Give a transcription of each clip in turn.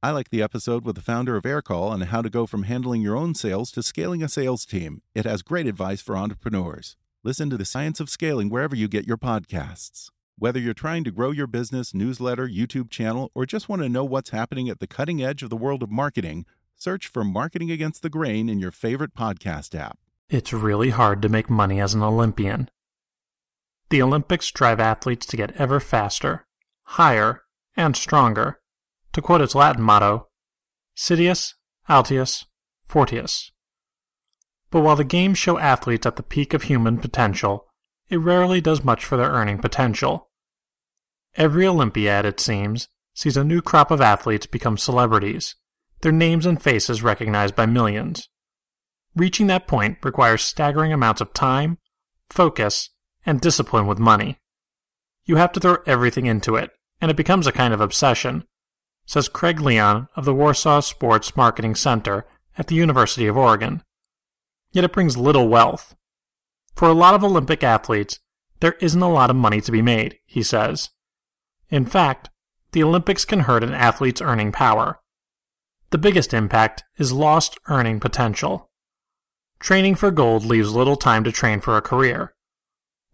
I like the episode with the founder of Aircall on how to go from handling your own sales to scaling a sales team. It has great advice for entrepreneurs. Listen to the science of scaling wherever you get your podcasts. Whether you're trying to grow your business, newsletter, YouTube channel, or just want to know what's happening at the cutting edge of the world of marketing, search for Marketing Against the Grain in your favorite podcast app. It's really hard to make money as an Olympian. The Olympics drive athletes to get ever faster, higher, and stronger. To quote its Latin motto, Citius, Altius, Fortius. But while the games show athletes at the peak of human potential, it rarely does much for their earning potential. Every Olympiad, it seems, sees a new crop of athletes become celebrities, their names and faces recognized by millions. Reaching that point requires staggering amounts of time, focus, and discipline with money. You have to throw everything into it, and it becomes a kind of obsession, says Craig Leon of the Warsaw Sports Marketing Center at the University of Oregon yet it brings little wealth. For a lot of Olympic athletes, there isn't a lot of money to be made, he says. In fact, the Olympics can hurt an athlete's earning power. The biggest impact is lost earning potential. Training for gold leaves little time to train for a career.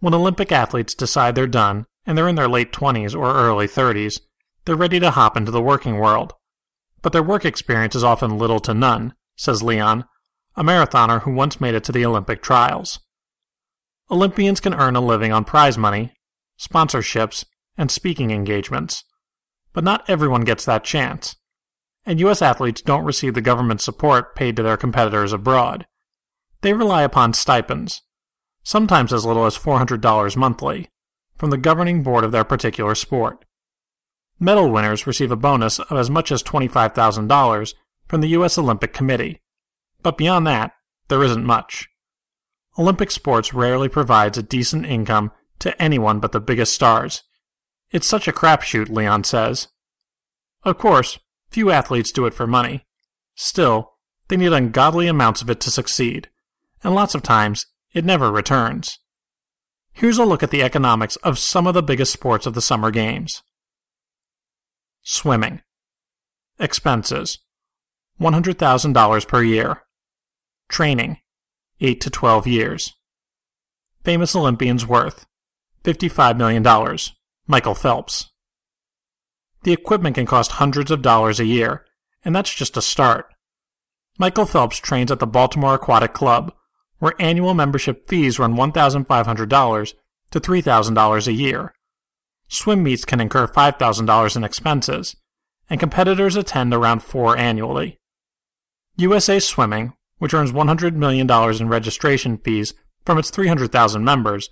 When Olympic athletes decide they're done and they're in their late 20s or early 30s, they're ready to hop into the working world. But their work experience is often little to none, says Leon, a marathoner who once made it to the Olympic trials. Olympians can earn a living on prize money, sponsorships, and speaking engagements, but not everyone gets that chance. And U.S. athletes don't receive the government support paid to their competitors abroad. They rely upon stipends, sometimes as little as $400 monthly, from the governing board of their particular sport. Medal winners receive a bonus of as much as $25,000 from the U.S. Olympic Committee, but beyond that, there isn't much. Olympic sports rarely provides a decent income to anyone but the biggest stars. It's such a crapshoot, Leon says. Of course, few athletes do it for money. Still, they need ungodly amounts of it to succeed, and lots of times it never returns. Here's a look at the economics of some of the biggest sports of the Summer Games. Swimming. Expenses $100,000 per year. Training 8 to 12 years. Famous Olympians worth $55 million. Michael Phelps. The equipment can cost hundreds of dollars a year, and that's just a start. Michael Phelps trains at the Baltimore Aquatic Club, where annual membership fees run $1,500 to $3,000 a year. Swim meets can incur $5,000 in expenses, and competitors attend around four annually. USA Swimming which earns $100 million in registration fees from its 300,000 members,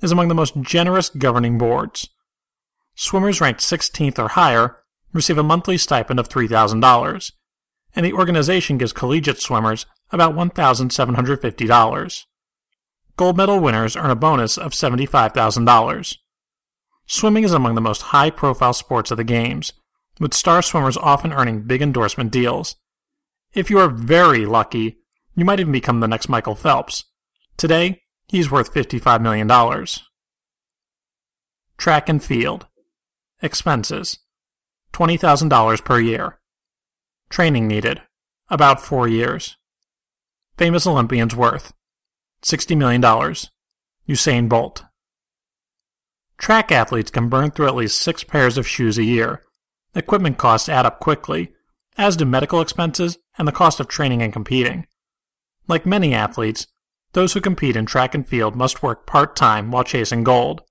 is among the most generous governing boards. Swimmers ranked 16th or higher receive a monthly stipend of $3,000, and the organization gives collegiate swimmers about $1,750. Gold medal winners earn a bonus of $75,000. Swimming is among the most high profile sports of the Games, with star swimmers often earning big endorsement deals. If you are very lucky, you might even become the next Michael Phelps. Today, he's worth $55 million. Track and field. Expenses $20,000 per year. Training needed about four years. Famous Olympians worth $60 million. Usain Bolt. Track athletes can burn through at least six pairs of shoes a year. Equipment costs add up quickly, as do medical expenses and the cost of training and competing. Like many athletes, those who compete in track and field must work part time while chasing gold.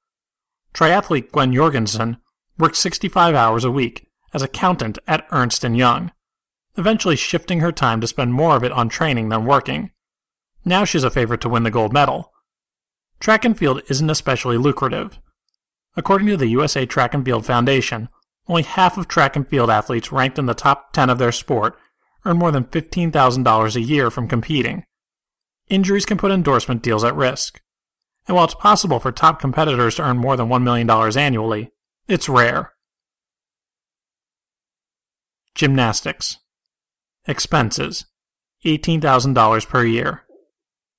Triathlete Gwen Jorgensen worked 65 hours a week as accountant at Ernst & Young, eventually shifting her time to spend more of it on training than working. Now she's a favorite to win the gold medal. Track and field isn't especially lucrative. According to the USA Track and Field Foundation, only half of track and field athletes ranked in the top 10 of their sport earn more than $15,000 a year from competing. injuries can put endorsement deals at risk. And while it's possible for top competitors to earn more than $1 million annually, it's rare. Gymnastics. Expenses $18,000 per year.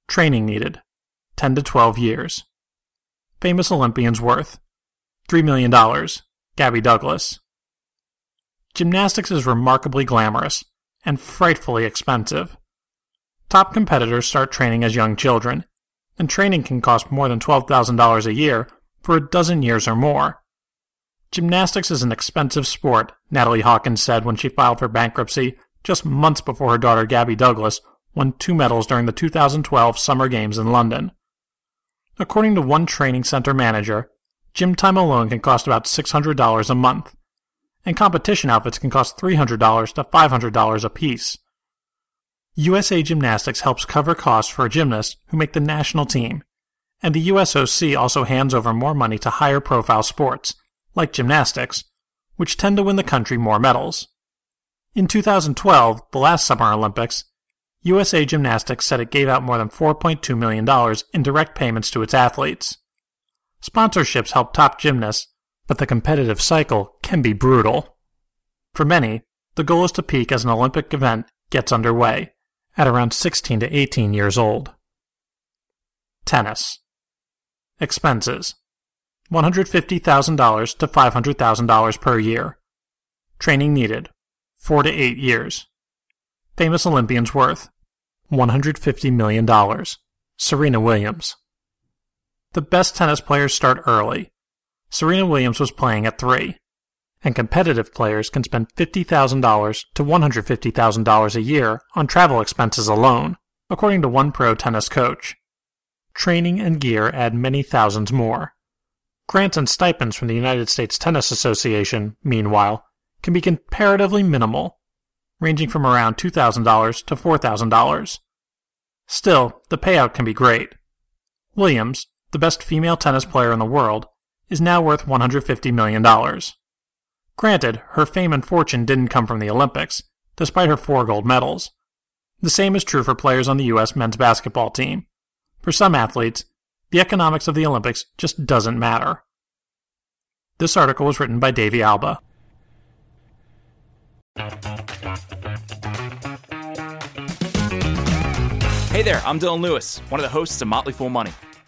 Training needed 10 to 12 years. Famous Olympians worth $3 million. Gabby Douglas. Gymnastics is remarkably glamorous and frightfully expensive. Top competitors start training as young children, and training can cost more than $12,000 a year for a dozen years or more. Gymnastics is an expensive sport, Natalie Hawkins said when she filed for bankruptcy just months before her daughter Gabby Douglas won two medals during the 2012 Summer Games in London. According to one training center manager, gym time alone can cost about $600 a month, and competition outfits can cost $300 to $500 a piece. USA Gymnastics helps cover costs for gymnasts who make the national team, and the USOC also hands over more money to higher profile sports, like gymnastics, which tend to win the country more medals. In 2012, the last Summer Olympics, USA Gymnastics said it gave out more than $4.2 million in direct payments to its athletes. Sponsorships help top gymnasts, but the competitive cycle can be brutal. For many, the goal is to peak as an Olympic event gets underway, at around 16 to 18 years old. Tennis. Expenses $150,000 to $500,000 per year. Training needed 4 to 8 years. Famous Olympians worth $150 million. Serena Williams. The best tennis players start early. Serena Williams was playing at 3, and competitive players can spend $50,000 to $150,000 a year on travel expenses alone, according to one pro tennis coach. Training and gear add many thousands more. Grants and stipends from the United States Tennis Association, meanwhile, can be comparatively minimal, ranging from around $2,000 to $4,000. Still, the payout can be great. Williams, the best female tennis player in the world, is now worth $150 million. Granted, her fame and fortune didn't come from the Olympics, despite her four gold medals. The same is true for players on the U.S. men's basketball team. For some athletes, the economics of the Olympics just doesn't matter. This article was written by Davey Alba. Hey there, I'm Dylan Lewis, one of the hosts of Motley Fool Money.